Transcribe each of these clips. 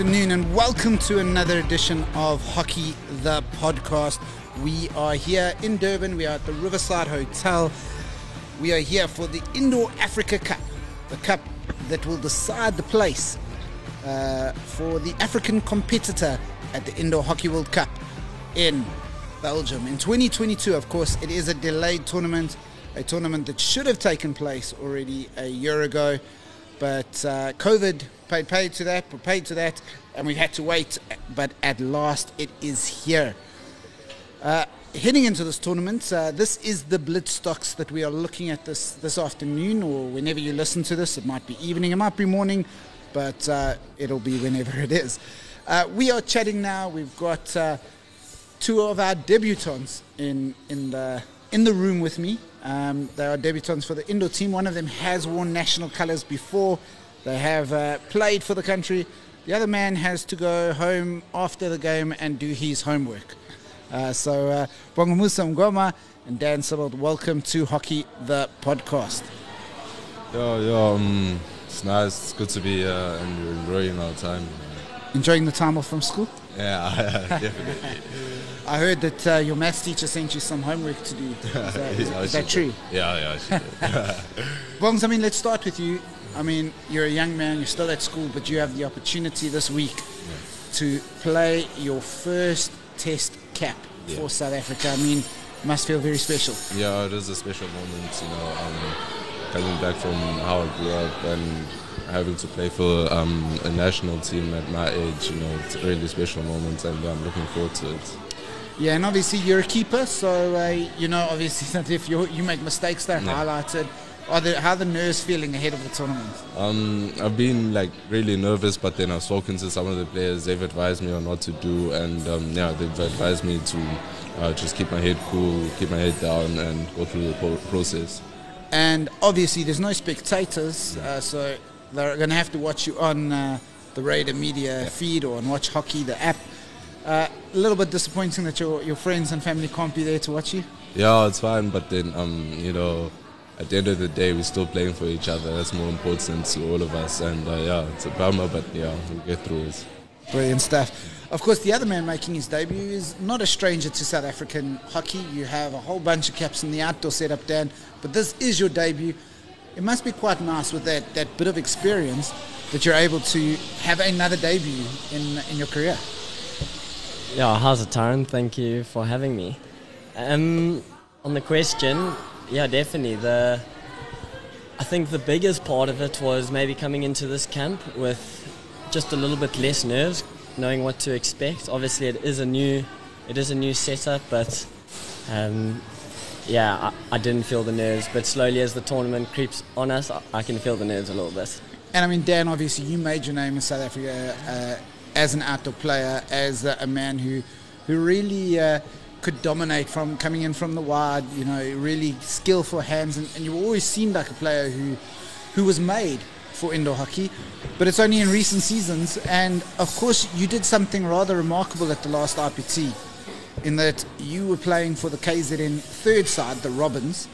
afternoon, and welcome to another edition of Hockey the Podcast. We are here in Durban. We are at the Riverside Hotel. We are here for the Indoor Africa Cup, the cup that will decide the place uh, for the African competitor at the Indoor Hockey World Cup in Belgium. In 2022, of course, it is a delayed tournament, a tournament that should have taken place already a year ago, but uh, COVID paid paid to that, paid to that, and we've had to wait. But at last, it is here. Uh, heading into this tournament, uh, this is the blitz stocks that we are looking at this this afternoon, or whenever you listen to this. It might be evening, it might be morning, but uh, it'll be whenever it is. Uh, we are chatting now. We've got uh, two of our debutants in in the in the room with me. Um, they are debutants for the indoor team. One of them has worn national colours before. They have uh, played for the country. The other man has to go home after the game and do his homework. Uh, so, uh, Bongamusa Ngoma and Dan Sibbald, welcome to Hockey the Podcast. Yo, yo, um, it's nice. It's good to be here and we're enjoying our time. Enjoying the time off from school? Yeah, definitely. I heard that uh, your maths teacher sent you some homework to do. Is that, is, Yeah, is that true? Yeah, yeah. Bongs, I mean, let's start with you. I mean, you're a young man, you're still at school, but you have the opportunity this week to play your first test cap Yeah. for South Africa. I mean, it must feel very special. yeah, it is a special moment, you know, um, coming back from how I grew up and having to play for um, a national team at my age, you know, it's a really special moment and I'm looking forward to it. Yeah, and obviously you're a keeper, so uh, you know obviously that if you you make mistakes, they're Yeah. highlighted. Are the, how are the nerves feeling ahead of the tournament? Um, I've been like really nervous, but then I've spoken to some of the players. They've advised me on what to do, and um, yeah, they've advised me to uh, just keep my head cool, keep my head down, and go through the process. And obviously there's no spectators, uh, so they're going to have to watch you on uh, the Raider Media feed or on Watch Hockey, the app. Uh, a little bit disappointing that your, your friends and family can't be there to watch you. Yeah, it's fine, but then um, you know, at the end of the day, we're still playing for each other. That's more important to all of us, and uh, yeah, it's a bummer, but yeah, we'll get through it. Brilliant stuff. Of course, the other man making his debut is not a stranger to South African hockey. You have a whole bunch of caps in the outdoor setup, Dan, but this is your debut. It must be quite nice with that, that bit of experience that you're able to have another debut in, in your career. Yeah, how's it, Taran? Thank you for having me. Um, on the question, yeah, definitely. The I think the biggest part of it was maybe coming into this camp with just a little bit less nerves, knowing what to expect. Obviously, it is a new, it is a new setup, but um, yeah, I, I didn't feel the nerves. But slowly, as the tournament creeps on us, I, I can feel the nerves a little bit. And I mean, Dan, obviously, you made your name in South Africa uh, as an outdoor player, as a, man who, who really uh, could dominate from coming in from the wide. You know, really skillful hands, and, and you always seemed like a player who, who was made for indoor hockey. But it's only in recent seasons, and of course, you did something rather remarkable at the last IPT, in that you were playing for the KZN third side, the Robins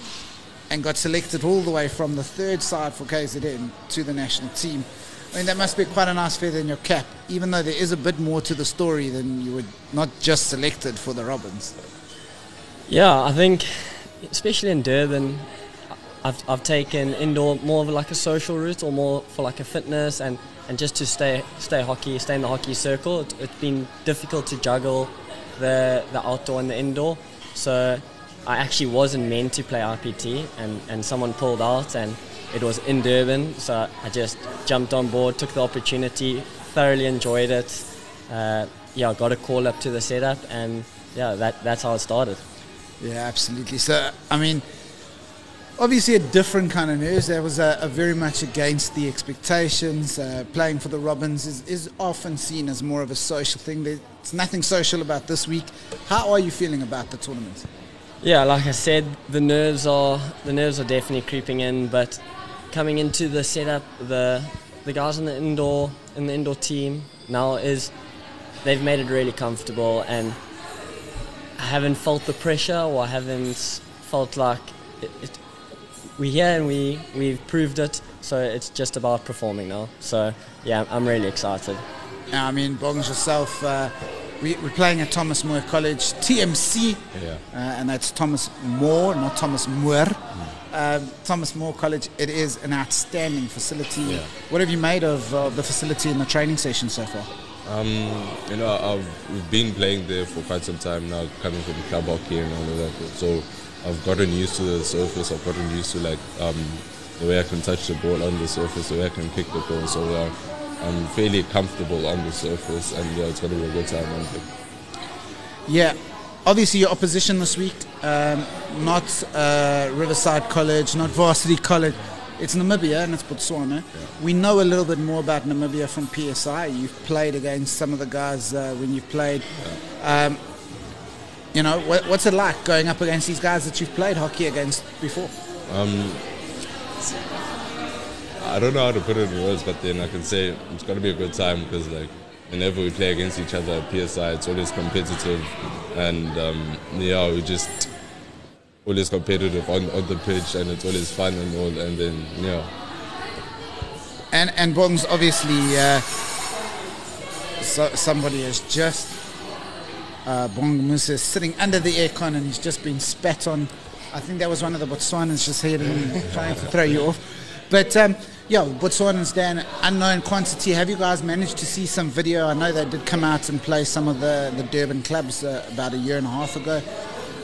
and got selected all the way from the third side for KZN to the national team. I mean, that must be quite a nice feather in your cap, even though there is a bit more to the story than you were not just selected for the Robins. Yeah, I think, especially in Durban, I've, I've taken indoor more of like a social route or more for like a fitness and, and just to stay stay hockey, stay in the hockey circle. It, it's been difficult to juggle the the outdoor and the indoor. So I actually wasn't meant to play RPT and, and someone pulled out and it was in Durban. So I just jumped on board, took the opportunity, thoroughly enjoyed it. Uh, yeah, got a call up to the setup and yeah, that, that's how it started. Yeah, absolutely. So, I mean, obviously a different kind of news. There was a, a very much against the expectations. Uh, playing for the Robins is, is often seen as more of a social thing. There's nothing social about this week. How are you feeling about the tournament? Yeah, like I said, the nerves are the nerves are definitely creeping in. But coming into the setup, the the guys in the indoor in the indoor team now is they've made it really comfortable, and I haven't felt the pressure or I haven't felt like it, it, we're here and we we've proved it. So it's just about performing now. So yeah, I'm really excited. Yeah, I mean, Bongs yourself. Uh, we, we're playing at Thomas More College, TMC, Yeah. uh, and that's Thomas Moore, not Thomas Moore. Um, Thomas More College. It is an outstanding facility. Yeah. What have you made of uh, the facility and the training session so far? Um, you know, I've we've been playing there for quite some time now, coming from the club hockey and all of that. So I've gotten used to the surface. I've gotten used to like um, the way I can touch the ball on the surface, the way I can kick the ball. So uh, I'm fairly comfortable on the surface, and yeah, it's going to be a good time. it. Yeah, obviously your opposition this week, um, not uh, Riverside College, not Varsity College. It's Namibia and it's Botswana. We know a little bit more about Namibia from PSI. You've played against some of the guys uh, when you've played. Um, you know, what, what's it like going up against these guys that you've played hockey against before? Um, I don't know how to put it in words, but then I can say it's going to be a good time because like whenever we play against each other at PSI, it's always competitive, and um, yeah, we just always competitive on, on the pitch, and it's always fun and all, and then yeah, And and Bongs obviously uh, so, somebody has just uh, Bong Musa is sitting under the aircon and he's just been spat on. I think that was one of the Botswanans just here trying to throw you off. But um, yeah, Botswanans down unknown quantity. Have you guys managed to see some video? I know they did come out and play some of the, the Durban clubs uh, about a year and a half ago.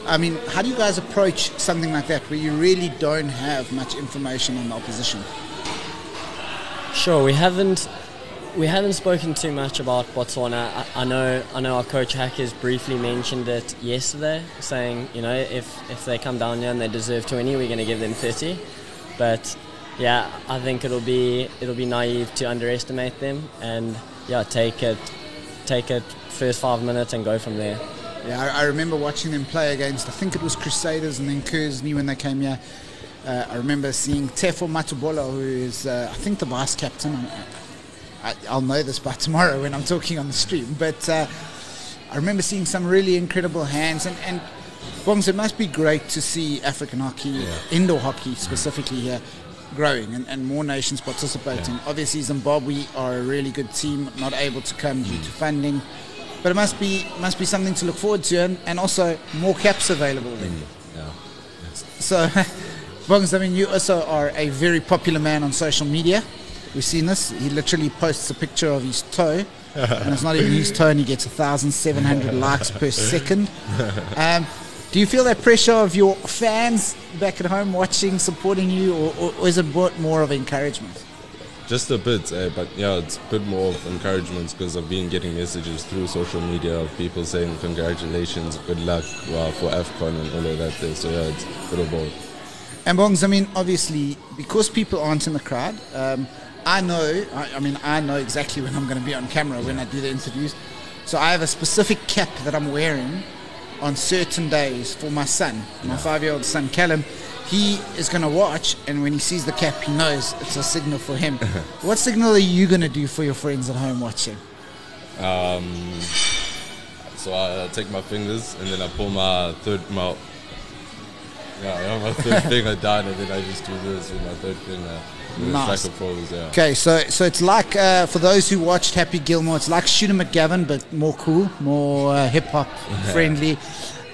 I mean, how do you guys approach something like that where you really don't have much information on the opposition? Sure, we haven't we haven't spoken too much about Botswana. I, I know I know our coach Hackers briefly mentioned it yesterday, saying you know if if they come down here and they deserve 20, we're going to give them 30. But yeah, I think it'll be it'll be naive to underestimate them, and yeah, take it take it first five minutes and go from there. Yeah, I, I remember watching them play against, I think it was Crusaders and then Kearsney when they came here. Uh, I remember seeing Tefo Matubola, who is, uh, I think, the vice captain. I, I'll know this by tomorrow when I'm talking on the stream. But uh, I remember seeing some really incredible hands. And, and Bongs, it must be great to see African hockey, indoor hockey specifically here, growing and, and more nations participating. Obviously, Zimbabwe are a really good team, not able to come due to funding. But it must be must be something to look forward to, and, and also more caps available then. yeah. So, Bongs, I mean, you also are a very popular man on social media. We've seen this. He literally posts a picture of his toe, and it's not even his toe, and he gets 1,700 likes per second. Um, do you feel that pressure of your fans back at home watching, supporting you, or, or, is it more- of encouragement? Just a bit, eh, but yeah, it's a bit more of encouragement because I've been getting messages through social media of people saying congratulations, good luck for AFCON and all of that there. So yeah, it's a bit of both. And Bongs, I mean, obviously, because people aren't in the crowd, um, I know, I, I mean, I know exactly when I'm going to be on camera when I do the interviews. So I have a specific cap that I'm wearing on certain days for my son, my five year old son, Callum. He is going to watch, and when he sees the cap, he knows it's a signal for him. what signal are you going to do for your friends at home watching? Um, so I take my fingers and then I pull my third my yeah, yeah, my third finger down and then I just do this with my third finger. Nice. pose, yeah. Okay, so so it's like uh, for those who watched Happy Gilmore, it's like Shooter McGavin, but more cool, more uh, hip hop friendly.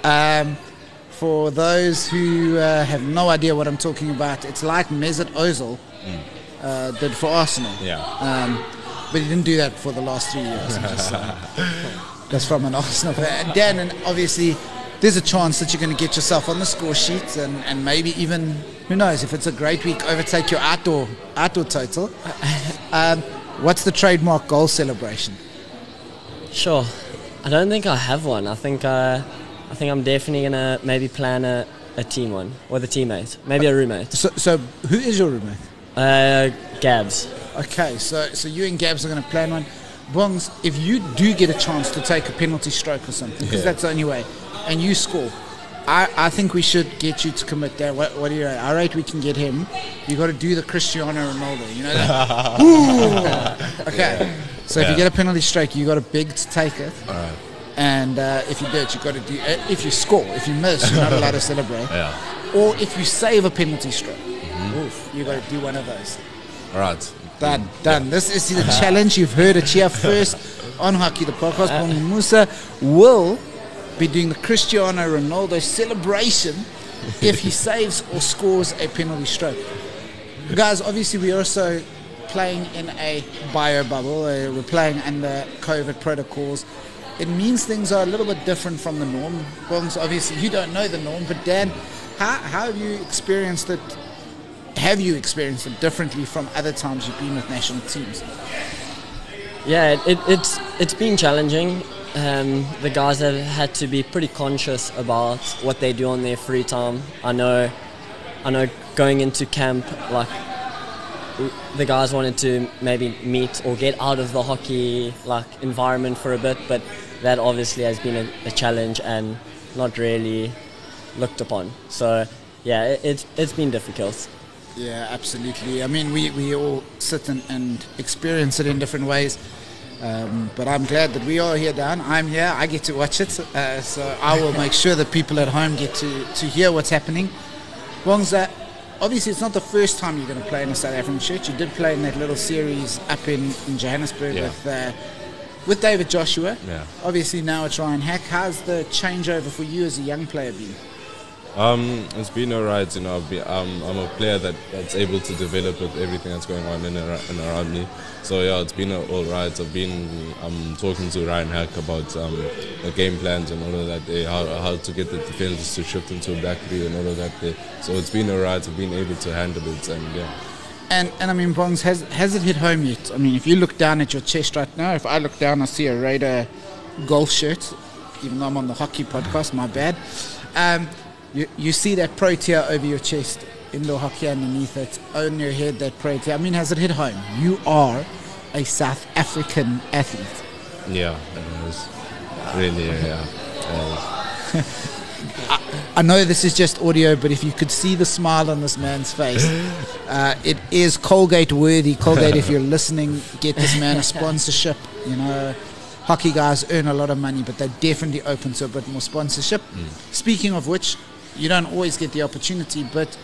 Um, for those who uh, have no idea what I'm talking about, it's like Mesut Ozil uh, did for Arsenal. Yeah. Um, but he didn't do that for the last three years. Just. That's from an Arsenal fan. Dan, and obviously, there's a chance that you're going to get yourself on the score sheet and, and maybe even, who knows, if it's a great week, overtake your outdoor, outdoor total. Um, what's the trademark goal celebration? Sure. I don't think I have one. I think uh, I think I'm definitely gonna maybe plan a, a team one with a teammate, maybe a roommate. So, so who is your roommate? Uh, Gabs. Okay, so so you and Gabs are going to plan one. Bongs, if you do get a chance to take a penalty stroke or something, because Yeah. that's the only way, and you score, I, I think we should get you to commit that. What, what do you rate? I rate we can get him. You got to do the Cristiano Ronaldo, you know that? Ooh. Okay, so if you get a penalty stroke, you got to beg to take it. All right. And uh, if you do it, you got to do. Uh, if you score, if you miss, you're not allowed to celebrate. Yeah. Or if you save a penalty stroke, oof, you got to do one of those. All right. Done, done. This is the challenge. You've heard it here first on Hockey the Podcast. Musa will be doing the Cristiano Ronaldo celebration if he saves or scores a penalty stroke. Guys, obviously, we're also playing in a bio bubble. Uh, we're playing under COVID protocols. It means things are a little bit different from the norm. Bongs, obviously, you don't know the norm, but Dan, how, how have you experienced it have you experienced it differently from other times you've been with national teams? Yeah, it, it, it's it's been challenging. Um, the guys have had to be pretty conscious about what they do on their free time. I know, I know, going into camp, like the guys wanted to maybe meet or get out of the hockey like environment for a bit, but that obviously has been a, a challenge and not really looked upon. So yeah, it, it's it's been difficult. Yeah, absolutely. I mean, we, we all sit and, and experience it in different ways. Um, but I'm glad that we are here, Dan. I'm here. I get to watch it. Uh, so I will make sure that people at home get to, to hear what's happening. Wongza, obviously, it's not the first time you're going to play in a South African shirt. You did play in that little series up in, in Johannesburg yeah. with, uh, with David Joshua. Yeah. Obviously, now it's Ryan Hack. How's the changeover for you as a young player been? Um, it's been alright, you know. Been, um, I'm a player that, that's able to develop with everything that's going on in and around me. So yeah, it's been alright. I've been um, talking to Ryan Hack about um, the game plans and all of that. Day, how, how to get the defenders to shift into a back three and all of that. Day. So it's been alright. I've been able to handle it, and yeah. And, and I mean, Bongs, has has it hit home yet? I mean, if you look down at your chest right now, if I look down, I see a Raider golf shirt. Even though I'm on the hockey podcast, my bad. Um, you, you see that protea over your chest, indoor hockey underneath it, on your head, that protea. I mean, has it hit home? You are a South African athlete. Yeah, it is. Really, yeah. I, I know this is just audio, but if you could see the smile on this man's face, uh, it is Colgate worthy. Colgate, if you're listening, get this man a sponsorship. You know, hockey guys earn a lot of money, but they're definitely open to a bit more sponsorship. Mm. Speaking of which, you don't always get the opportunity, but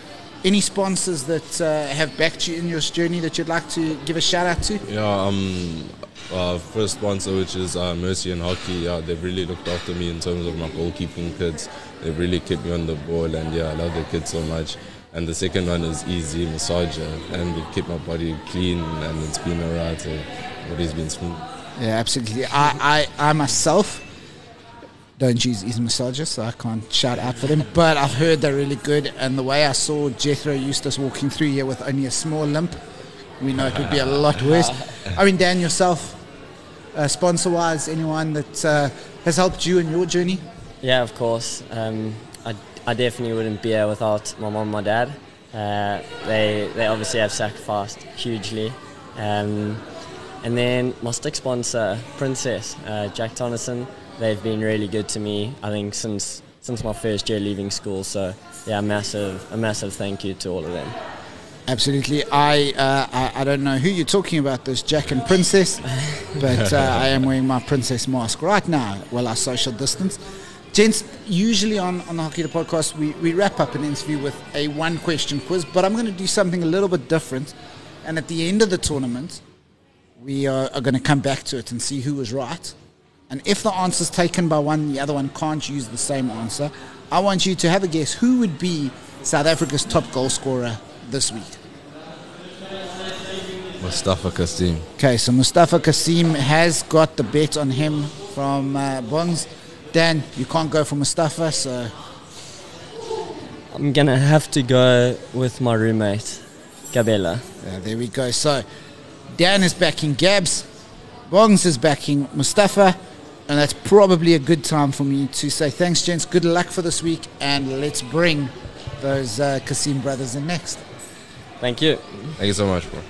any sponsors that uh, have backed you in your journey that you'd like to give a shout out to? Yeah, um, uh, first sponsor, which is uh, Mercian Hockey. Yeah, they've really looked after me in terms of my goalkeeping kids. They've really kept me on the ball, and yeah, I love the kids so much. And the second one is Easy Massager, and they keep my body clean, and it's been alright. So body's been smooth. Yeah, absolutely. I, I, I myself don't use his massages, so I can't shout out for them. But I've heard they're really good, and the way I saw Jethro Eustice walking through here with only a small limp, we know it would be a lot worse. I mean, Dan, yourself, uh, sponsor wise, anyone that uh, has helped you in your journey? Yeah, of course. Um, I, I definitely wouldn't be here without my mom and my dad. Uh, they, they obviously have sacrificed hugely. Um, and then my stick sponsor, Princess, uh, Jack Tonneson they've been really good to me. I think since since my first year leaving school. So yeah, a massive a massive thank you to all of them. Absolutely. I, uh, I, I don't know who you're talking about. This Jack and Princess, but uh, I am wearing my princess mask right now while I social distance. Gents, usually on, on the Hockey the podcast, we, we wrap up an interview with a one question quiz, but I'm going to do something a little bit different. And at the end of the tournament, we are, are going to come back to it and see who was right and if the answer is taken by one, the other one can't use the same answer. I want you to have a guess who would be South Africa's top goal scorer this week. Mustafa Cassiem. Okay, so Mustafa Cassiem has got the bet on him from uh, Bongs. Dan, you can't go for Mustafa, so. I'm going to have to go with my roommate, Gabella. Yeah, there we go. So, Dan is backing Gabs, Bongs is backing Mustafa, and that's probably a good time for me to say thanks, gents. Good luck for this week, and let's bring those uh, Cassiem brothers in next. Thank you. Thank you so much, bro.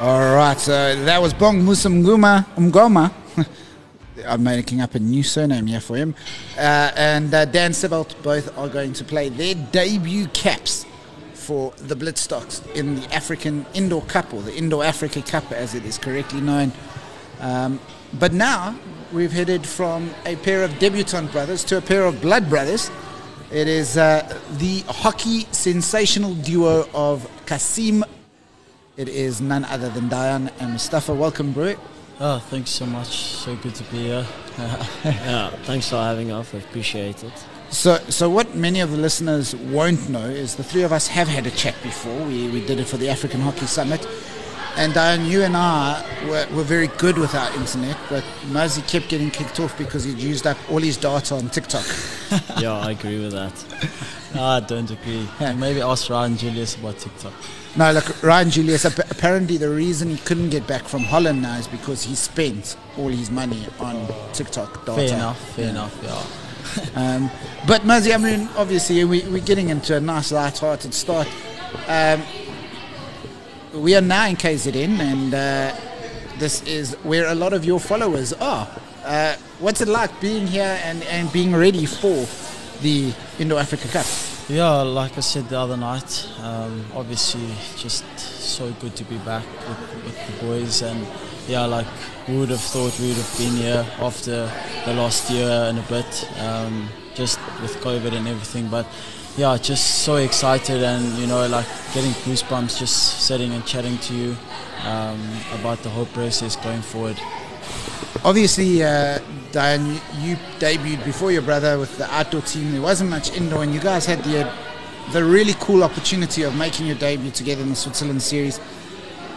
All right, so that was Bong Musum Nguma Umgoma. I'm making up a new surname here for him. Uh, and uh, Dan Sibbald both are going to play their debut caps for the Blitzstocks in the African Indoor Cup or the Indoor Africa Cup as it is correctly known. Um, but now we've headed from a pair of debutant brothers to a pair of blood brothers. It is uh, the hockey sensational duo of Cassiem. It is none other than Dayaan and Mustafa. Welcome, bro. Oh, thanks so much. So good to be here. yeah, thanks for having us. I appreciate it. So, so what many of the listeners won't know is the three of us have had a chat before. We, we did it for the African Hockey Summit. And Dayaan, you and I were, were very good with our internet, but Muzzy kept getting kicked off because he'd used up all his data on TikTok. yeah, I agree with that. no, I ah, don't agree. Maybe ask Ryan Julius about TikTok. No, look, Ryan Julius, apparently the reason he couldn't get back from Holland now is because he spent all his money on TikTok data. Fair enough, fair yeah. enough, yeah. um, but Muzzy, I mean, obviously we, we're getting into a nice light-hearted start. Um, we are now in KZN, and uh, this is where a lot of your followers are. Uh, what's it like being here and, and being ready for the Indoor Africa Cup? Yeah, like I said the other night, um, obviously just so good to be back with, with the boys and yeah, like we would have thought we would have been here after the last year and a bit, um, just with COVID and everything. But yeah, just so excited and you know, like getting goosebumps just sitting and chatting to you um, about the whole process going forward. Obviously, uh, Dayaan, you debuted before your brother with the outdoor team. There wasn't much indoor, and you guys had the the really cool opportunity of making your debut together in the Switzerland series.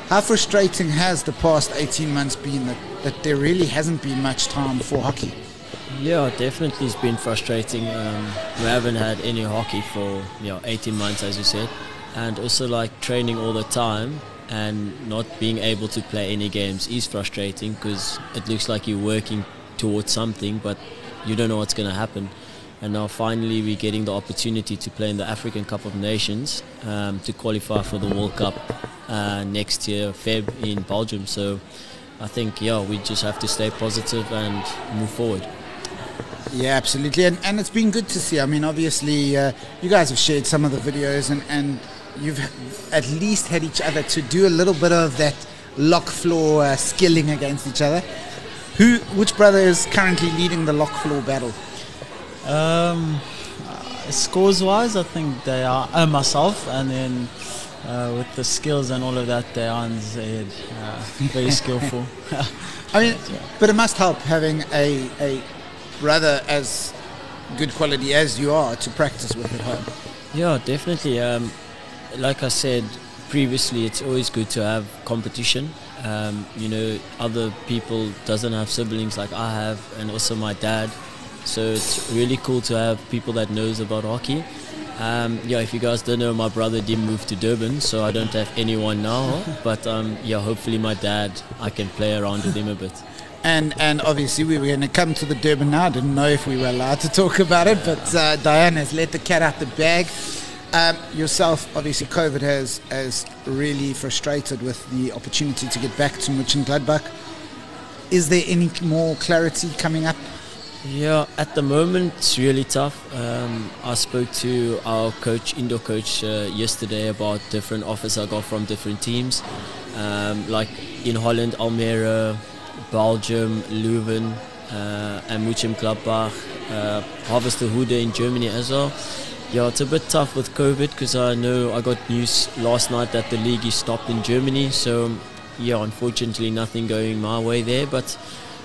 How frustrating has the past 18 months been that, that there really hasn't been much time for hockey? Yeah, definitely it's been frustrating. Um, we haven't had any hockey for you know 18 months, as you said, and also like training all the time and not being able to play any games is frustrating because it looks like you're working towards something, but you don't know what's going to happen. And now finally we're getting the opportunity to play in the African Cup of Nations um, to qualify for the World Cup uh, next year, Feb in Belgium. So I think, yeah, we just have to stay positive and move forward. Yeah, absolutely. And, and it's been good to see. I mean, obviously, uh, you guys have shared some of the videos and, and you've at least had each other to do a little bit of that lock floor uh, skilling against each other. Who, which brother is currently leading the lock floor battle? Um, uh, scores wise, I think they are uh, myself, and then uh, with the skills and all of that, Dayaan's ahead. Uh, very skillful. I mean, but it must help having a, a brother as good quality as you are to practice with at home. Yeah, definitely. Um, like I said previously, it's always good to have competition. Um, you know, other people doesn't have siblings like I have, and also my dad. So it's really cool to have people that knows about hockey um, yeah, if you guys don't know, my brother did move to Durban, so I don't have anyone now. But um, yeah, hopefully my dad, I can play around with him a bit. And and obviously we were going to come to the Durban now. I didn't know if we were allowed to talk about it, but uh, Dayaan has let the cat out the bag. Um, yourself, obviously, COVID has has really frustrated with the opportunity to get back to Mönchengladbach. Is there any more clarity coming up yeah, at the moment it's really tough. Um, I spoke to our coach, indoor coach, uh, yesterday about different offers I got from different teams, um, like in Holland, Almere, Belgium, Leuven, uh, and Mönchengladbach, uh, Harvestehude in Germany as well. Yeah, it's a bit tough with COVID because I know I got news last night that the league is stopped in Germany. So, yeah, unfortunately, nothing going my way there, but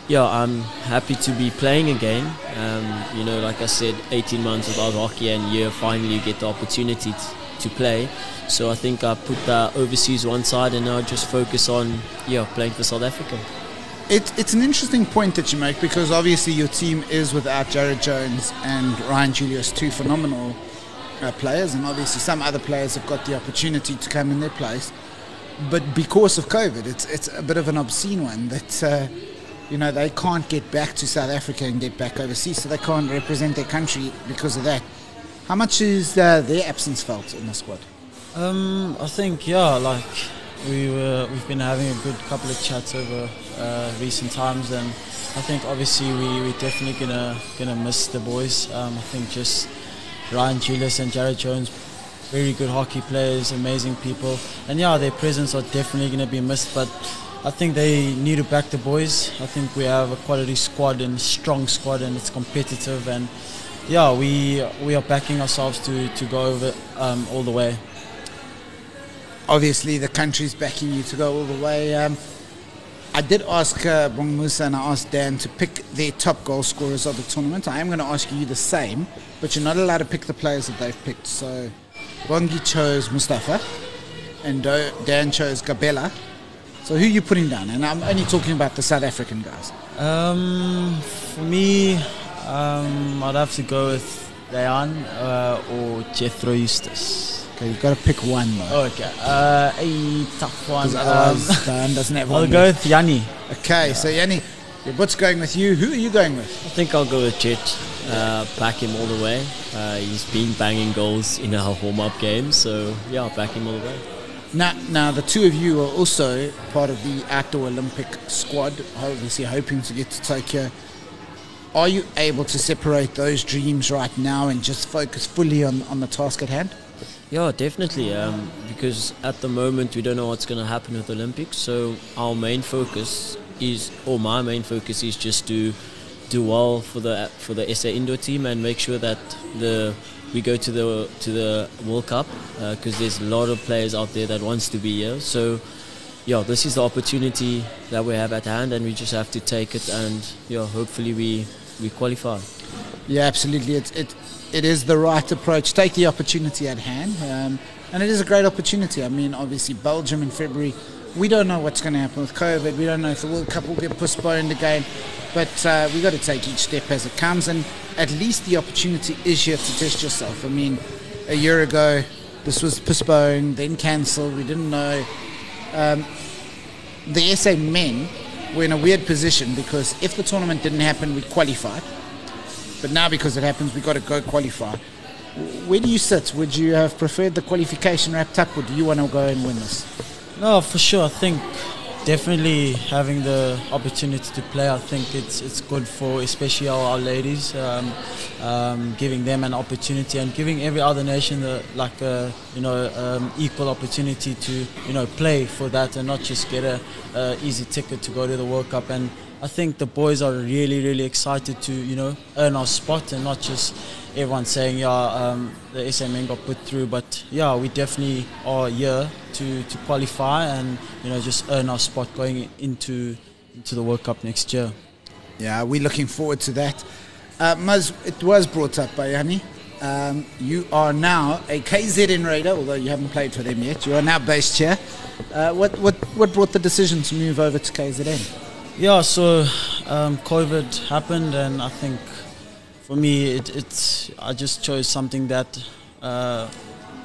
yeah, I'm happy to be playing again. Um, you know, like I said, 18 months without hockey, and you finally you get the opportunity t- to play. So I think I put that overseas one side, and now just focus on yeah playing for South Africa. It, it's an interesting point that you make because obviously your team is without Jared Jones and Ryan Julius, two phenomenal uh, players, and obviously some other players have got the opportunity to come in their place. But because of COVID, it's it's a bit of an obscene one that. Uh, you know, they can't get back to South Africa and get back overseas, so they can't represent their country because of that. How much is uh, their absence felt in the squad? Um, I think yeah, like we were, we've been having a good couple of chats over uh, recent times, and I think obviously we we're definitely gonna gonna miss the boys. Um, I think just Ryan Julius and Jared Jones, very good hockey players, amazing people, and yeah, their presence are definitely gonna be missed, but I think they need to back the boys. I think we have a quality squad and strong squad, and it's competitive. And yeah, we we are backing ourselves to to go over um, all the way. Obviously, the country's backing you to go all the way. Um, I did ask uh, Bong Musa and I asked Dan to pick their top goal scorers of the tournament. I am going to ask you the same, but you're not allowed to pick the players that they've picked. So, Bongi chose Mustafa, and Dan chose Gabella. So, who are you putting down? And I'm only talking about the South African guys. Um, for me, um, I'd have to go with Dayaan uh, or Jethro Eustice. Okay, you've got to pick one though. Okay, uh, a tough one. Because Um, otherwise, Dan doesn't have I'll go with Yanni. Okay, so Yanni, your butt's going with you. Who are you going with? I think I'll go with Jet. Uh, back him all the way. Uh, he's been banging goals in our warm-up games, so yeah, back him all the way. Now, now the two of you are also part of the outdoor Olympic squad, obviously hoping to get to Tokyo. Are you able to separate those dreams right now and just focus fully on, on the task at hand? Yeah, definitely. Um, because at the moment we don't know what's going to happen with the Olympics, so our main focus is, or my main focus is just to do well for the for the SA indoor team and make sure that the we go to the to the World Cup because there's a lot of players out there that wants to be here. So yeah, this is the opportunity that we have at hand, and we just have to take it and yeah, hopefully we we qualify. Yeah, absolutely. It's, it, it is the right approach. Take the opportunity at hand. Um, and it is a great opportunity. I mean, obviously, Belgium in February, we don't know what's going to happen with COVID. We don't know if the World Cup will get postponed again. But uh, we've got to take each step as it comes. And at least the opportunity is here to test yourself. I mean, a year ago, this was postponed, then cancelled. We didn't know. Um, the SA men were in a weird position because if the tournament didn't happen, we qualified. But now, because it happens, we've got to go qualify. Where do you sit? Would you have preferred the qualification wrapped up, or do you want to go and win this? No, for sure. I think definitely having the opportunity to play, I think it's it's good for especially our, our ladies, um, um, giving them an opportunity and giving every other nation the, like a you know um, equal opportunity to you know play for that and not just get a, a easy ticket to go to the World Cup. And I think the boys are really really excited to you know earn our spot and not just everyone saying yeah um, the SMN got put through, but yeah we definitely are here to, to qualify and you know just earn our spot going into into the World Cup next year. Yeah, we're looking forward to that. Uh, it was brought up by Yanni. Um, you are now a KZN Raider, although you haven't played for them yet. You are now based here. Uh, what, what, what brought the decision to move over to KZN? Yeah, so um, COVID happened, and I think for me, it, it's I just chose something that uh,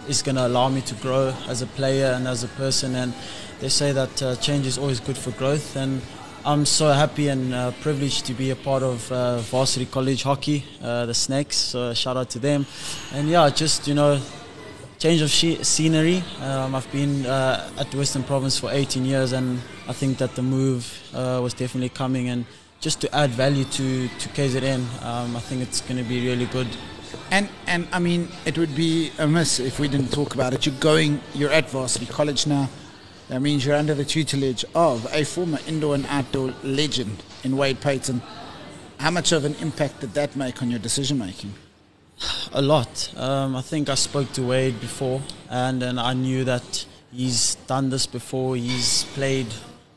is going to allow me to grow as a player and as a person. And they say that uh, change is always good for growth, and I'm so happy and uh, privileged to be a part of uh, varsity college hockey, uh, the Snakes. So shout out to them, and yeah, just you know change of scenery. Um, I've been uh, at Western Province for 18 years, and I think that the move uh, was definitely coming. And just to add value to, to KZN, um, I think it's going to be really good. And and I mean, it would be amiss if we didn't talk about it. You're going, you're at varsity college now. That means you're under the tutelage of a former indoor and outdoor legend in Wade Paton. How much of an impact did that make on your decision making? A lot. Um, I think I spoke to Wade before, and then I knew that he's done this before. He's played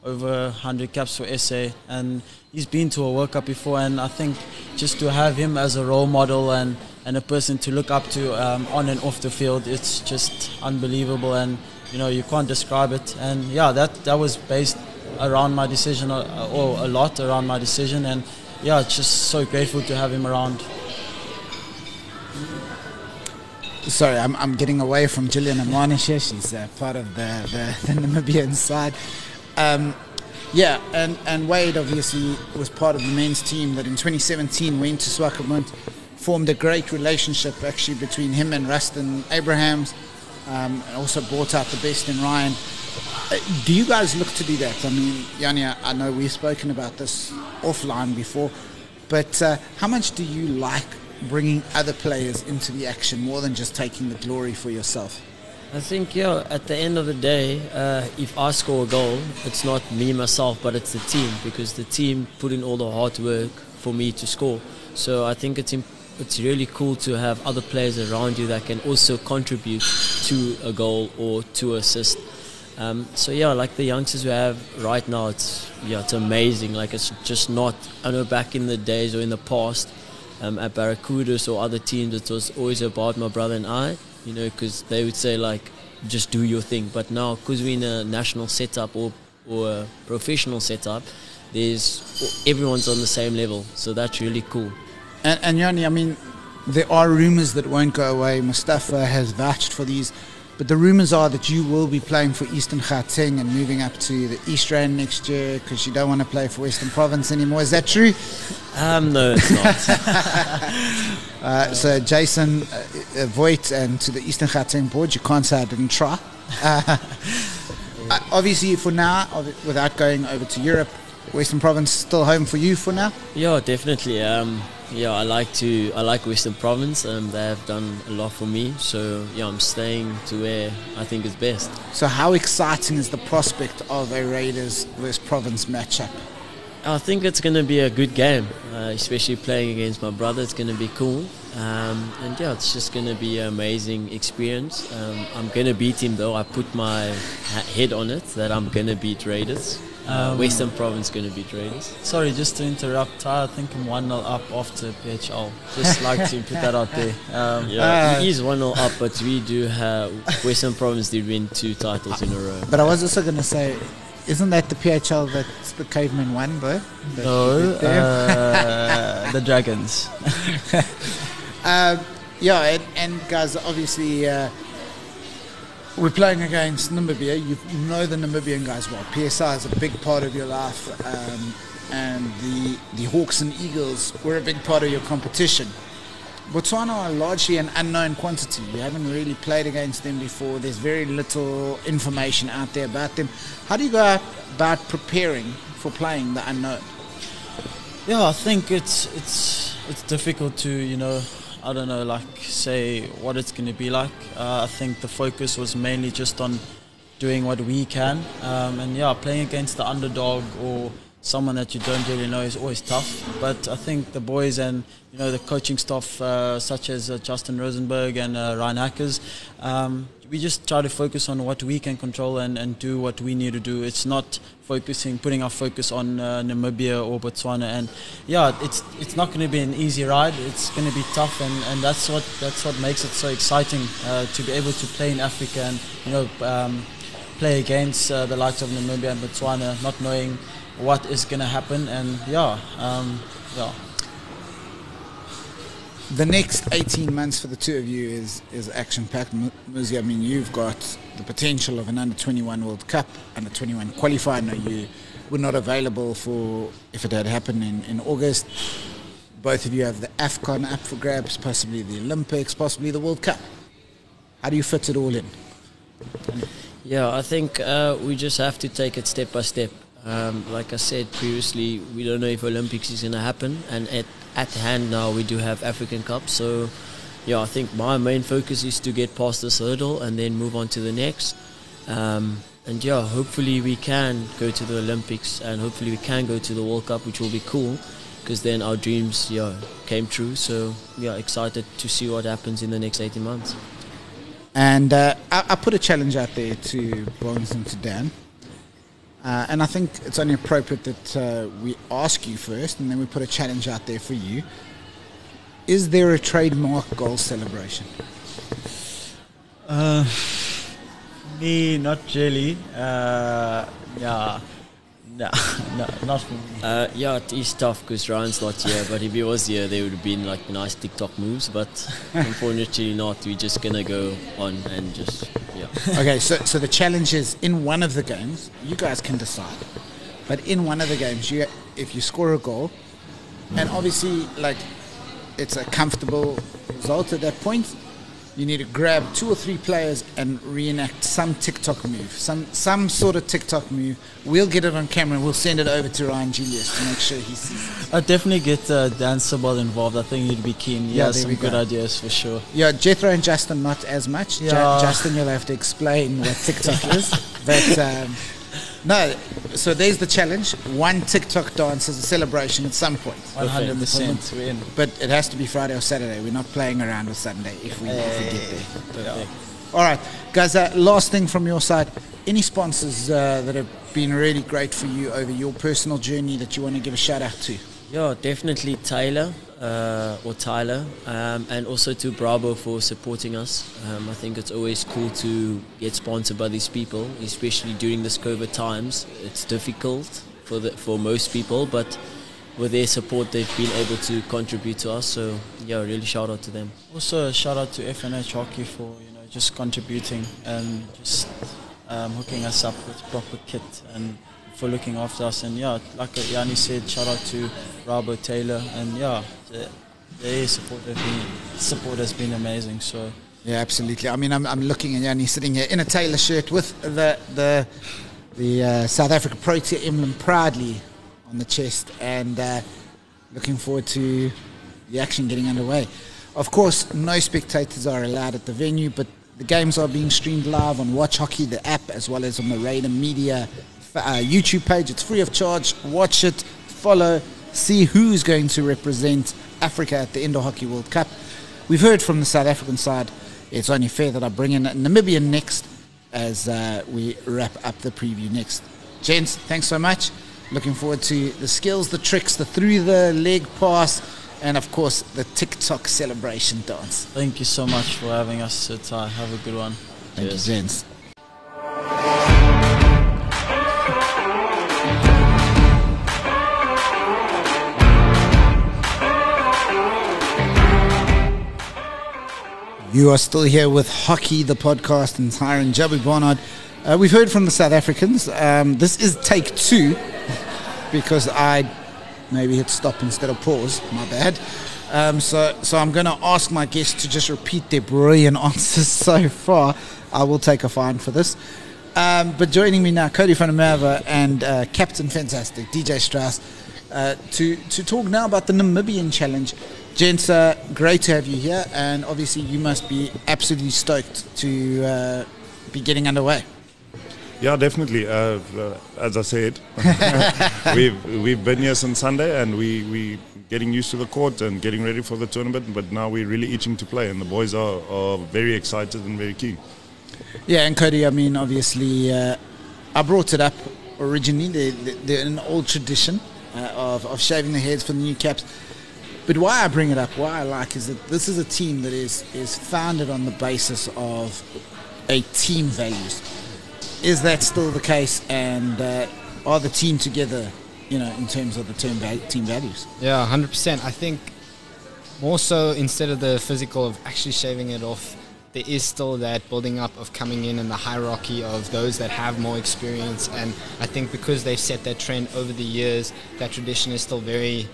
over 100 caps for SA, and he's been to a World Cup before. And I think just to have him as a role model and, and a person to look up to um, on and off the field, it's just unbelievable. And you know you can't describe it. And yeah, that that was based around my decision, or, or a lot around my decision. And yeah, just so grateful to have him around. Sorry, I'm, I'm getting away from Gillian Amanish here. She's uh, part of the, the, the Namibian side. Um, yeah, and, and Wade obviously was part of the men's team that in 2017 went to Swakopmund, formed a great relationship actually between him and Rusten Abrahams, um, and also brought out the best in Ryan. Uh, do you guys look to do that? I mean, Yanni, I I know we've spoken about this offline before, but uh, how much do you like bringing other players into the action more than just taking the glory for yourself? I think yeah. At the end of the day, uh, if I score a goal, it's not me myself, but it's the team because the team put in all the hard work for me to score. So I think it's imp- it's really cool to have other players around you that can also contribute to a goal or to assist. Um, so yeah, like the youngsters we have right now, it's yeah, it's amazing. Like it's just not. I know back in the days or in the past, um, at Barracudas or other teams, it was always about my brother and I. You know, because they would say like, just do your thing. But now, because we're in a national setup or or a professional setup, there's everyone's on the same level. So that's really cool. And, and Yanni, I mean, there are rumours that won't go away. Mustafa has vouched for these. But the rumours are that you will be playing for Eastern Gauteng and moving up to the East Rand next year because you don't want to play for Western Province anymore. Is that true? Um, no, it's not. uh, so, Jason uh, Voigt and to the Eastern Gauteng board, you can't say I didn't try. Uh, obviously, for now, without going over to Europe, Western Province still home for you for now? Yeah, definitely. Um, yeah, I like to. I like Western Province. Um, they have done a lot for me. So yeah, I'm staying to where I think is best. So how exciting is the prospect of a Raiders West Province matchup? I think it's going to be a good game, uh, especially playing against my brother. It's going to be cool. Um, and yeah, it's just going to be an amazing experience. Um, I'm going to beat him though. I put my head on it that I'm going to beat Raiders. Um, Western Province going to be Raiders. Sorry, just to interrupt. I think I'm 1 0 up after PHL. Just like to put that out there. Um, yeah, uh, he is 1 0 up, but we do have. Western Province did win two titles in a row. But I was also going to say, isn't that the PHL that the cavemen won, bro? No, uh, the Dragons. um, yeah, and, and, guys, obviously. Uh, we're playing against Namibia. You know the Namibian guys well. PSI is a big part of your life, um, and the the Hawks and Eagles were a big part of your competition. Botswana are largely an unknown quantity. You haven't really played against them before. There's very little information out there about them. How do you go about preparing for playing the unknown? Yeah, I think it's it's it's difficult to you know I don't know, like say what it's going to be like. Uh, I think the focus was mainly just on doing what we can, um, and yeah, playing against the underdog or someone that you don't really know is always tough. But I think the boys and you know the coaching staff, uh, such as uh, Justin Rosenberg and uh, Ryan Hackers, um, we just try to focus on what we can control and, and do what we need to do. It's not focusing, putting our focus on uh, Namibia or Botswana. And yeah, it's it's not going to be an easy ride. It's going to be tough, and, and that's what that's what makes it so exciting uh, to be able to play in Africa and you know um, play against uh, the likes of Namibia and Botswana, not knowing what is going to happen. And yeah, um, yeah the next 18 months for the two of you is, is action packed. Muzi, I mean, you've got the potential of an under 21 World Cup, under 21 qualifier. No, you were not available for if it had happened in, in August. Both of you have the AFCON up for grabs, possibly the Olympics, possibly the World Cup. How do you fit it all in? Yeah, I think uh, we just have to take it step by step. Um, like I said previously, we don't know if Olympics is going to happen, and at at hand now we do have African Cup. So, yeah, I think my main focus is to get past this hurdle and then move on to the next. Um, and yeah, hopefully we can go to the Olympics and hopefully we can go to the World Cup, which will be cool because then our dreams yeah came true. So yeah, excited to see what happens in the next 18 months. And uh, I, I, put a challenge out there to Bongs and to Dan. Uh, and I think it's only appropriate that uh, we ask you first and then we put a challenge out there for you. Is there a trademark goal celebration? Uh, me, not really. Uh, yeah. No, no, not for me. Uh, yeah, it is tough because Ryan's not here. But if he was here, there would have been like nice TikTok moves. But unfortunately, not. We're just gonna go on and just yeah. okay, so so the challenge is in one of the games, you guys can decide. But in one of the games, you if you score a goal, and obviously like it's a comfortable result at that point, you need to grab two or three players and reenact some TikTok move, some some sort of TikTok move. We'll get it on camera and we'll send it over to Ryan Julius to make sure he sees it. I'd definitely get uh, Dan Sibbald involved. I think he'd be keen. He Yeah, has some good go. ideas for sure. Yeah, Jethro and Justin not as much. Ju- Yeah. Justin, you'll have to explain what TikTok is. But um, no, so there's the challenge. One TikTok dance as a celebration at some point. 100% win. But it has to be Friday or Saturday. We're not playing around with Sunday if we, if we get there. Perfect. All right, guys. Uh, last thing from your side, any sponsors uh, that have been really great for you over your personal journey that you want to give a shout out to? Yeah, definitely Taylor uh, or Tyler, um, and also to Bravo for supporting us. Um, I think it's always cool to get sponsored by these people, especially during this COVID times. It's difficult for the, for most people, but with their support, they've been able to contribute to us. So yeah, really shout out to them. Also, shout out to FNH Hockey for you know just contributing and just um, hooking us up with proper kit and for looking after us. And yeah, like Yanni said, shout out to Rabo Taylor and yeah, the, their support have been support has been amazing. So Yeah, absolutely. I mean, I'm, I'm looking at Yanni sitting here in a Taylor shirt with the the the uh, South Africa Protea emblem proudly on the chest, and uh, looking forward to the action getting underway. Of course, no spectators are allowed at the venue, but the games are being streamed live on Watch Hockey, the app, as well as on the Raider Media YouTube page. It's free of charge. Watch it, follow, see who's going to represent Africa at the Indoor Hockey World Cup. We've heard from the South African side. It's only fair that I bring in Namibian next as uh, we wrap up the preview next. Gents, thanks so much. Looking forward to the skills, the tricks, the through the leg pass, and of course the TikTok celebration dance. thank you so much for having us, uh, Ty. Have a good one. Thank Cheers. you, gents. You are still here with Hockey, the podcast, and Tyron Jabu Barnard. Uh, we've heard from the South Africans. Um, this is take two because I maybe hit stop instead of pause. My bad. Um, so, so I'm going to ask my guests to just repeat their brilliant answers so far. I will take a fine for this. Um, but joining me now, Cody Merwe and uh, Captain Fantastic, DJ Strauss, uh, to, to talk now about the Namibian Challenge. Gents, uh, great to have you here, and obviously you must be absolutely stoked to uh, be getting underway. Yeah, definitely. Uh, uh, as I said, we've we've been here since Sunday, and we we getting used to the court and getting ready for the tournament. But now we're really itching to play, and the boys are, are very excited and very keen. Yeah, and Cody, I mean, obviously, uh, I brought it up originally. They're, they're an old tradition uh, of, of shaving the heads for the new caps. But why I bring it up, why I like, is that this is a team that is, is founded on the basis of a team values. Is that still the case? And uh, are the team together, you know, in terms of the val- team values? Yeah, hundred percent. I think more so instead of the physical of actually shaving it off, there is still that building up of coming in and the hierarchy of those that have more experience. And I think because they've set that trend over the years, that tradition is still very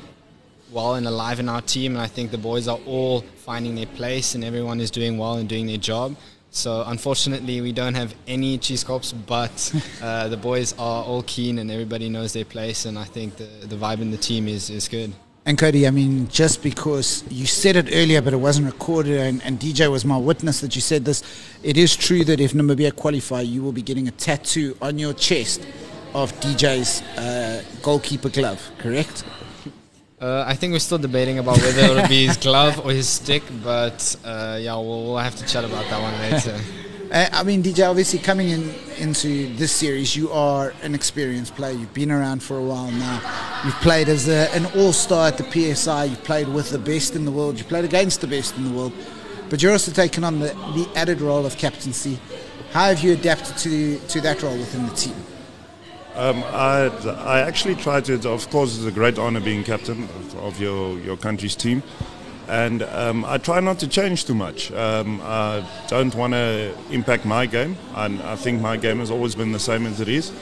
well and alive in our team. And I think the boys are all finding their place and everyone is doing well and doing their job. So unfortunately, we don't have any chiskops, but uh, the boys are all keen and everybody knows their place. And I think the, the vibe in the team is, is good. And Cody, I mean, just because you said it earlier, but it wasn't recorded, and, and DJ was my witness that you said this, it is true that if Namibia qualify, you will be getting a tattoo on your chest of DJ's uh, goalkeeper glove, correct? Uh, I think we're still debating about whether it'll be his glove or his stick, but uh, yeah, we'll, we'll have to chat about that one later. Uh, I mean, DJ, obviously coming in into this series, you are an experienced player. You've been around for a while now. You've played as a, an all-star at the PSI. You've played with the best in the world. You've played against the best in the world. But you're also taking on the, the added role of captaincy. How have you adapted to to that role within the team? Um, I, I actually tried to. Of course, it's a great honor being captain of, of your, your country's team, and um, I try not to change too much. Um, I don't want to impact my game, and I think my game has always been the same as it is,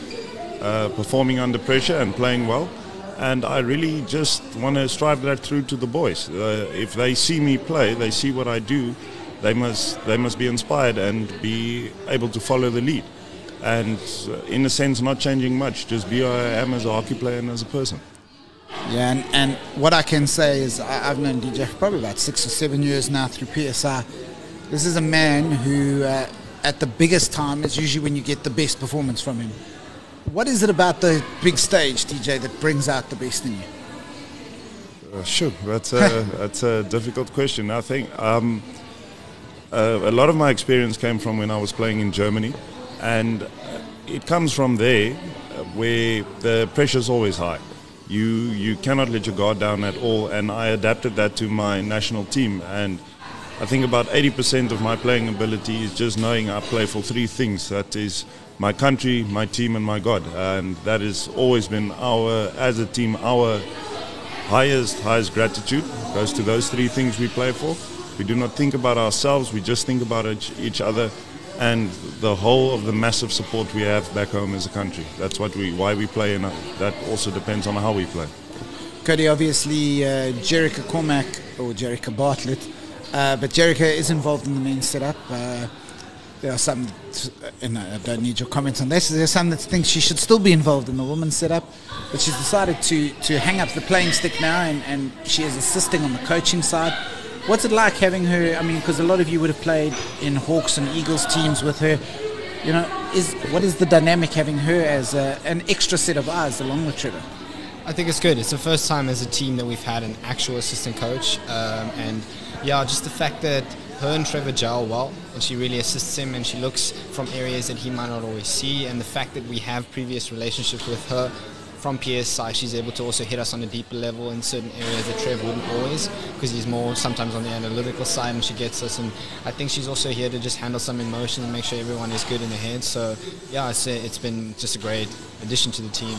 uh, performing under pressure and playing well. And I really just want to strive that through to the boys. Uh, if they see me play, they see what I do, they must they must be inspired and be able to follow the lead. And uh, in a sense, not changing much. Just be who I am as a hockey player and as a person. Yeah, and, and what I can say is I, I've known DJ for probably about six or seven years now through PSI This is a man who, uh, at the biggest time, is usually when you get the best performance from him. What is it about the big stage, DJ, that brings out the best in you? Uh, sure, that's a, that's a difficult question. I think um, uh, a lot of my experience came from when I was playing in Germany, and it comes from there where the pressure is always high. You you cannot let your guard down at all, and I adapted that to my national team. And I think about 80% of my playing ability is just knowing I play for three things. That is my country, my team, and my God. And that has always been our, as a team, our highest, highest gratitude goes to those three things we play for. We do not think about ourselves, we just think about each, each other and the whole of the massive support we have back home as a country. That's what we, why we play, and that also depends on how we play. Cody, obviously, uh, Jerica Cormack or Jerica Bartlett, uh, but Jerica is involved in the main setup. Uh, there are some, and I don't need your comments on this. There's some that think she should still be involved in the women's setup, but she's decided to to hang up the playing stick now, and, and she is assisting on the coaching side. What's it like having her? I mean, because a lot of you would have played in Hawks and Eagles teams with her. You know, is what is the dynamic having her as a, an extra set of eyes along with Trevor? I think it's good. It's the first time as a team that we've had an actual assistant coach, um, and yeah, just the fact that her and Trevor gel well, and she really assists him, and she looks from areas that he might not always see, and the fact that we have previous relationships with her from PSI, she's able to also hit us on a deeper level in certain areas that Trev wouldn't always, because he's more sometimes on the analytical side, and she gets us. And I think she's also here to just handle some emotion and make sure everyone is good in the head. So yeah, it's, it's been just a great addition to the team.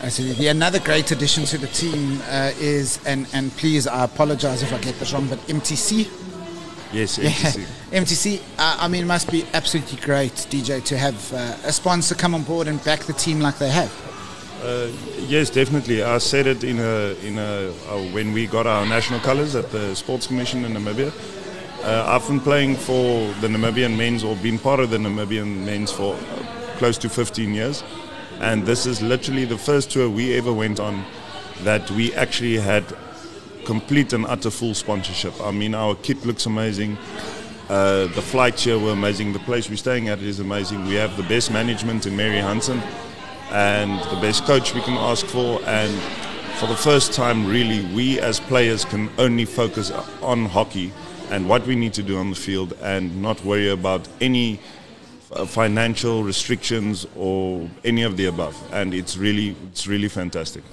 Absolutely. Another great addition to the team uh, is, and, and please, I apologize if I get this wrong, but MTC. Yes, MTC. Yeah. MTC, uh, I mean, it must be absolutely great, DJ, to have uh, a sponsor come on board and back the team like they have. Uh, yes, definitely. I said it in a, in a, uh, when we got our national colours at the Sports Commission in Namibia. Uh, I've been playing for the Namibian men's or been part of the Namibian men's for close to 15 years. And this is literally the first tour we ever went on that we actually had complete and utter full sponsorship. I mean, our kit looks amazing. Uh, the flights here were amazing. The place we're staying at is amazing. We have the best management in Mary Hansen and the best coach we can ask for. And for the first time, really, we as players can only focus on hockey and what we need to do on the field and not worry about any uh, financial restrictions or any of the above. And it's really, it's really fantastic.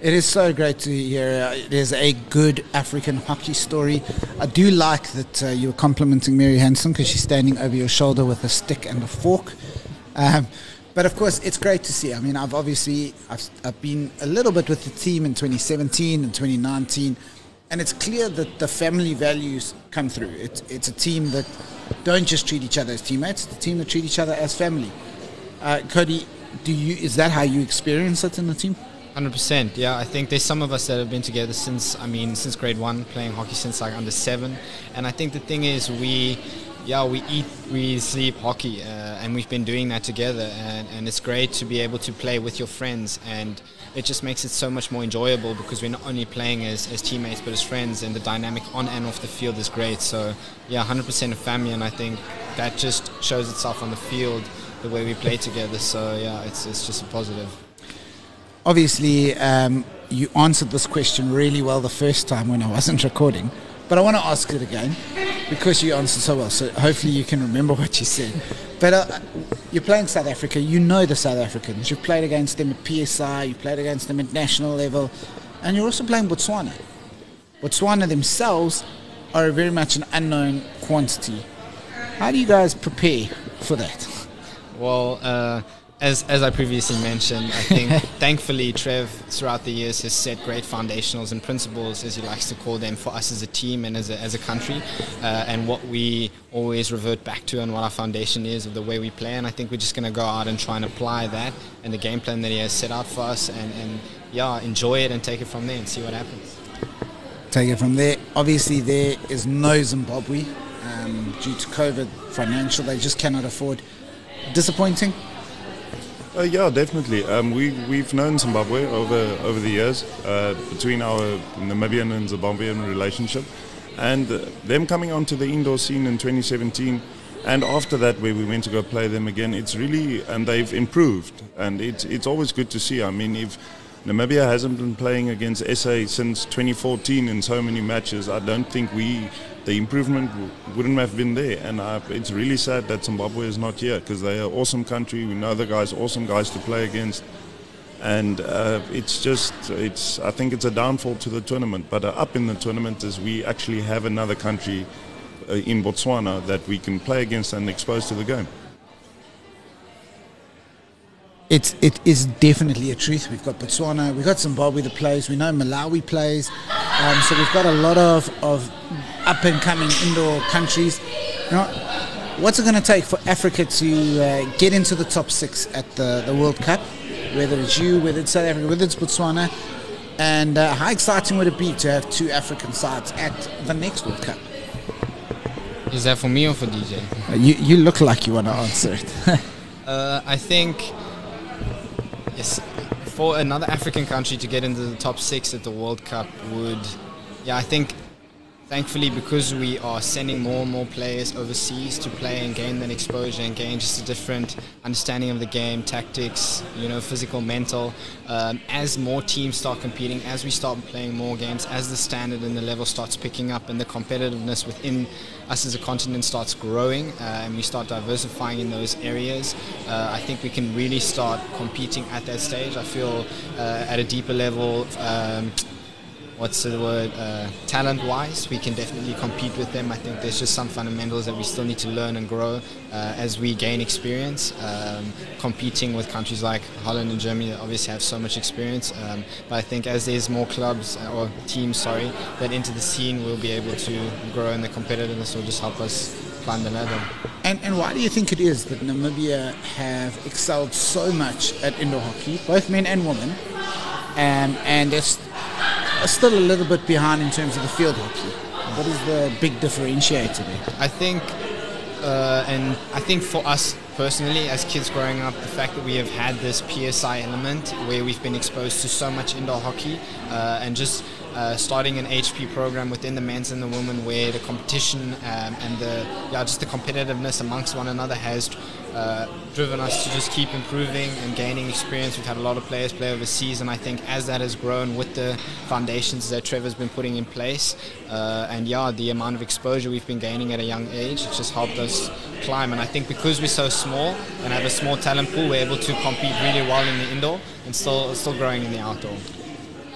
It is so great to hear. Uh, it is a good African hockey story. I do like that uh, you're complimenting Mary Hansen because she's standing over your shoulder with a stick and a fork. Um, but of course, it's great to see. I mean, I've obviously I've, I've been a little bit with the team in 2017 and 2019, and it's clear that the family values come through. It's it's a team that don't just treat each other as teammates; it's a team that treat each other as family. Uh, Cody, do you is that how you experience it in the team? Hundred percent. Yeah, I think there's some of us that have been together since I mean since grade one, playing hockey since like under seven, and I think the thing is we yeah, we eat, we sleep hockey, uh, and we've been doing that together, and, and it's great to be able to play with your friends, and it just makes it so much more enjoyable because we're not only playing as, as teammates but as friends, and the dynamic on and off the field is great. So, yeah, 100% of family, and I think that just shows itself on the field the way we play together. So, yeah, it's, it's just a positive. Obviously, um, you answered this question really well the first time when I wasn't recording, but I want to ask it again because you answered so well. So hopefully you can remember what you said. But uh, you're playing South Africa. You know the South Africans. You've played against them at PSI. You've played against them at national level, and you're also playing Botswana. Botswana themselves are very much an unknown quantity. How do you guys prepare for that? Well. Uh as, as I previously mentioned, I think thankfully Trev throughout the years has set great foundationals and principles, as he likes to call them, for us as a team and as a, as a country, uh, and what we always revert back to and what our foundation is of the way we play. And I think we're just going to go out and try and apply that and the game plan that he has set out for us, and, and yeah, enjoy it and take it from there and see what happens. Take it from there. Obviously, there is no Zimbabwe. Um, due to COVID, financial, they just cannot afford. Disappointing? Uh, yeah, definitely. Um, we we've known Zimbabwe over over the years uh, between our Namibian and Zimbabwean relationship, and uh, them coming onto the indoor scene in 2017, and after that where we went to go play them again. It's really and they've improved, and it's it's always good to see. I mean, if Namibia hasn't been playing against SA since 2014 in so many matches, I don't think we the improvement w- wouldn't have been there. And uh, it's really sad that Zimbabwe is not here because they're an awesome country. We know the guys, awesome guys to play against. And uh, it's just, it's. I think it's a downfall to the tournament. But uh, up in the tournament is we actually have another country uh, in Botswana that we can play against and expose to the game. It's it is definitely a truth. We've got Botswana, we've got Zimbabwe that plays, we know Malawi plays, um, so we've got a lot of, of up and coming indoor countries. You know, what's it going to take for Africa to uh, get into the top six at the, the World Cup? Whether it's you, whether it's South Africa, whether it's Botswana, and uh, how exciting would it be to have two African sides at the next World Cup? Is that for me or for DJ? Uh, you you look like you want to answer it. Uh, I think yes, for another African country to get into the top six at the World Cup would, yeah, I think. Thankfully, because we are sending more and more players overseas to play and gain that exposure and gain just a different understanding of the game, tactics, you know, physical, mental. Um, as more teams start competing, as we start playing more games, as the standard and the level starts picking up, and the competitiveness within us as a continent starts growing, uh, and we start diversifying in those areas, uh, I think we can really start competing at that stage. I feel uh, at a deeper level. Um, what's the word, uh, talent wise, we can definitely compete with them. I think there's just some fundamentals that we still need to learn and grow uh, as we gain experience. Um, competing with countries like Holland and Germany that obviously have so much experience. Um, but I think as there's more clubs uh, or teams, sorry, that enter the scene, we'll be able to grow and the competitiveness will just help us climb the ladder. And, and why do you think it is that Namibia have excelled so much at indoor hockey, both men and women, um, and it's still a little bit behind in terms of the field hockey? What is the big differentiator there? I think, uh, and I think for us personally, as kids growing up, the fact that we have had this PSI element where we've been exposed to so much indoor hockey uh, and just uh, starting an HP program within the men's and the women where the competition um, and the yeah just the competitiveness amongst one another has uh, driven us to just keep improving and gaining experience. We've had a lot of players play overseas, and I think as that has grown with the foundations that Trevor's been putting in place, uh, and yeah, the amount of exposure we've been gaining at a young age, it's just helped us climb. And I think because we're so small and have a small talent pool, we're able to compete really well in the indoor and still still growing in the outdoor.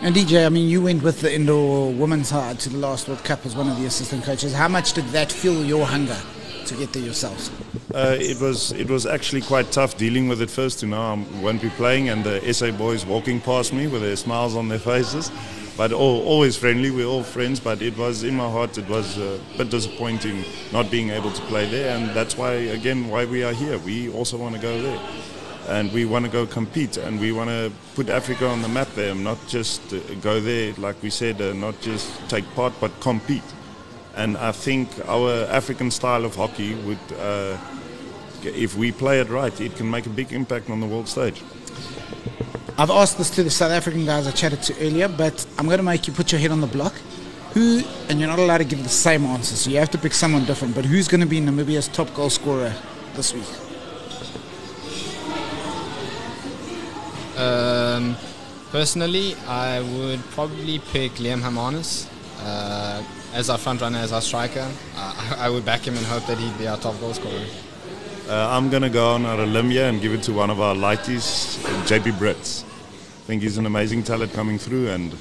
And DJ, I mean, you went with the indoor women's side to the last World Cup as one of the assistant coaches. How much did that fuel your hunger to get there yourselves? Uh, it was it was actually quite tough dealing with it first. You know, I won't be playing, and the SA boys walking past me with their smiles on their faces, but all, always friendly. We're all friends, but it was in my heart. It was a bit disappointing not being able to play there, and that's why again why we are here. We also want to go there, and we want to go compete, and we want to put Africa on the map there, not just uh, go there like we said, uh, not just take part, but compete. And I think our African style of hockey would. Uh, if we play it right, it can make a big impact on the world stage. I've asked this to the South African guys I chatted to earlier, but I'm going to make you put your head on the block. Who, and you're not allowed to give the same answer, so you have to pick someone different, but who's going to be Namibia's top goal scorer this week? Um, personally, I would probably pick Liam Hamanis uh, as our front runner, as our striker. Uh, I would back him and hope that he'd be our top goal scorer. Uh, I'm going to go on a limb here and give it to one of our lighties, JP Brits. I think he's an amazing talent coming through, and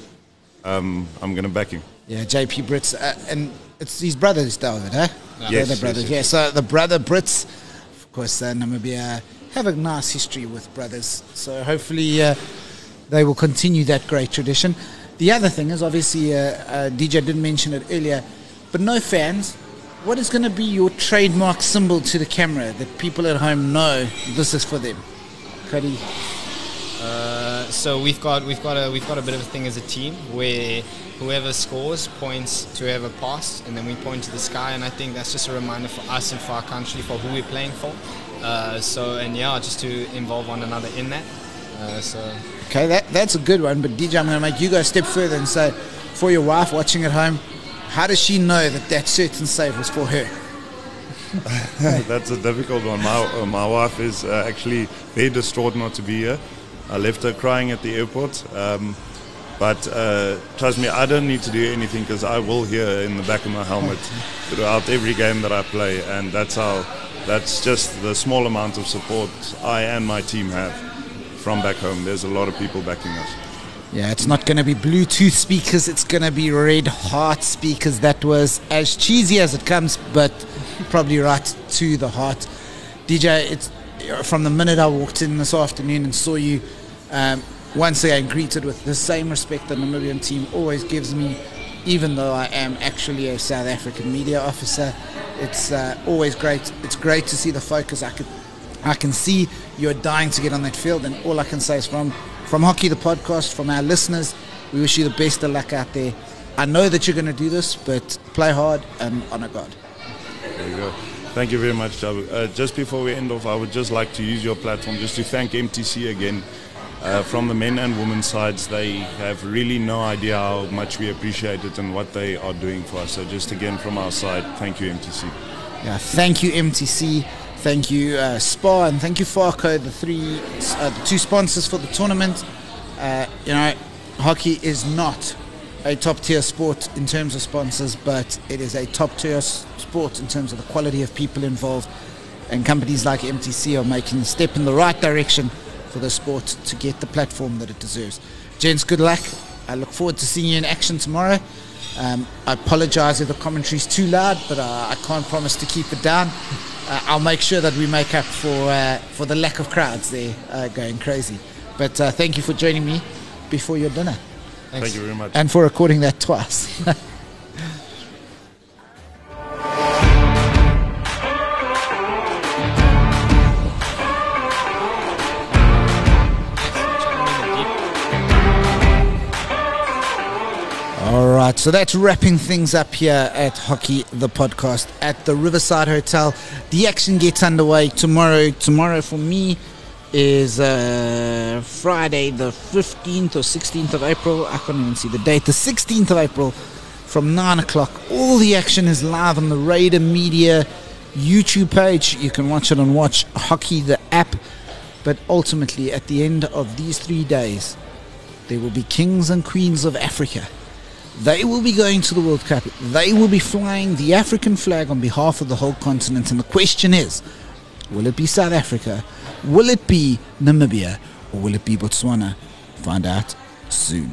um, I'm going to back him. Yeah, JP Brits, uh, and it's his brothers, David, huh? Yes, They're the yes, yes. Yeah, so the brother Brits, of course, uh, Namibia have a nice history with brothers. So hopefully uh, they will continue that great tradition. The other thing is, obviously, uh, uh, DJ didn't mention it earlier, but no fans. What is going to be your trademark symbol to the camera that people at home know this is for them? Cody. Uh, so we've got we've got a we've got a bit of a thing as a team where whoever scores points to whoever passed, and then we point to the sky. And I think that's just a reminder for us and for our country for who we're playing for. Uh, so and yeah, just to involve one another in that. Uh, so Okay, that, that's a good one. But DJ, I'm going to make you go a step further and say, for your wife watching at home, how does she know that that certain save was for her? That's a difficult one. My, uh, my wife is uh, actually very distraught not to be here. I left her crying at the airport. Um, but uh, trust me, I don't need to do anything because I will hear in the back of my helmet throughout every game that I play, and that's how. That's just the small amount of support I and my team have from back home. There's a lot of people backing us. Yeah, it's not going to be Bluetooth speakers. It's going to be red heart speakers. That was as cheesy as it comes, but probably right to the heart. DJ, it's from the minute I walked in this afternoon and saw you um, once again greeted with the same respect the Namibian team always gives me, even though I am actually a South African media officer. It's uh, always great. It's great to see the focus. I could, I can see you're dying to get on that field, and all I can say is from from Hockey the podcast, from our listeners, we wish you the best of luck out there. I know that you're going to do this, but play hard and honor God. There you go. Thank you very much, Jabu. Uh, just before we end off, I would just like to use your platform just to thank MTC again. Uh, from the men and women sides, they have really no idea how much we appreciate it and what they are doing for us. So, just again from our side, thank you, MTC. Yeah, thank you MTC, thank you uh, Spa, and thank you Farco, the three, uh, the two sponsors for the tournament. Uh, you know, hockey is not a top tier sport in terms of sponsors, but it is a top tier sport in terms of the quality of people involved. And companies like MTC are making a step in the right direction for the sport to get the platform that it deserves. Gents, good luck. I look forward to seeing you in action tomorrow. Um, I apologize if the commentary is too loud, but uh, I can't promise to keep it down. Uh, I'll make sure that we make up for uh, for the lack of crowds there uh, going crazy. But uh, thank you for joining me before your dinner Thank you very much. and for recording that twice. right, so that's wrapping things up here at Hockey the Podcast at the Riverside Hotel. The action gets underway tomorrow. Tomorrow for me is uh, Friday, the 15th or 16th of April. I can't even see the date. The 16th of April from 9 o'clock. All the action is live on the Raider Media YouTube page. You can watch it on Watch Hockey the app. But ultimately, at the end of these three days, there will be kings and queens of Africa. They will be going to the World Cup. They will be flying the African flag on behalf of the whole continent. And the question is will it be South Africa? Will it be Namibia? Or will it be Botswana? Find out soon.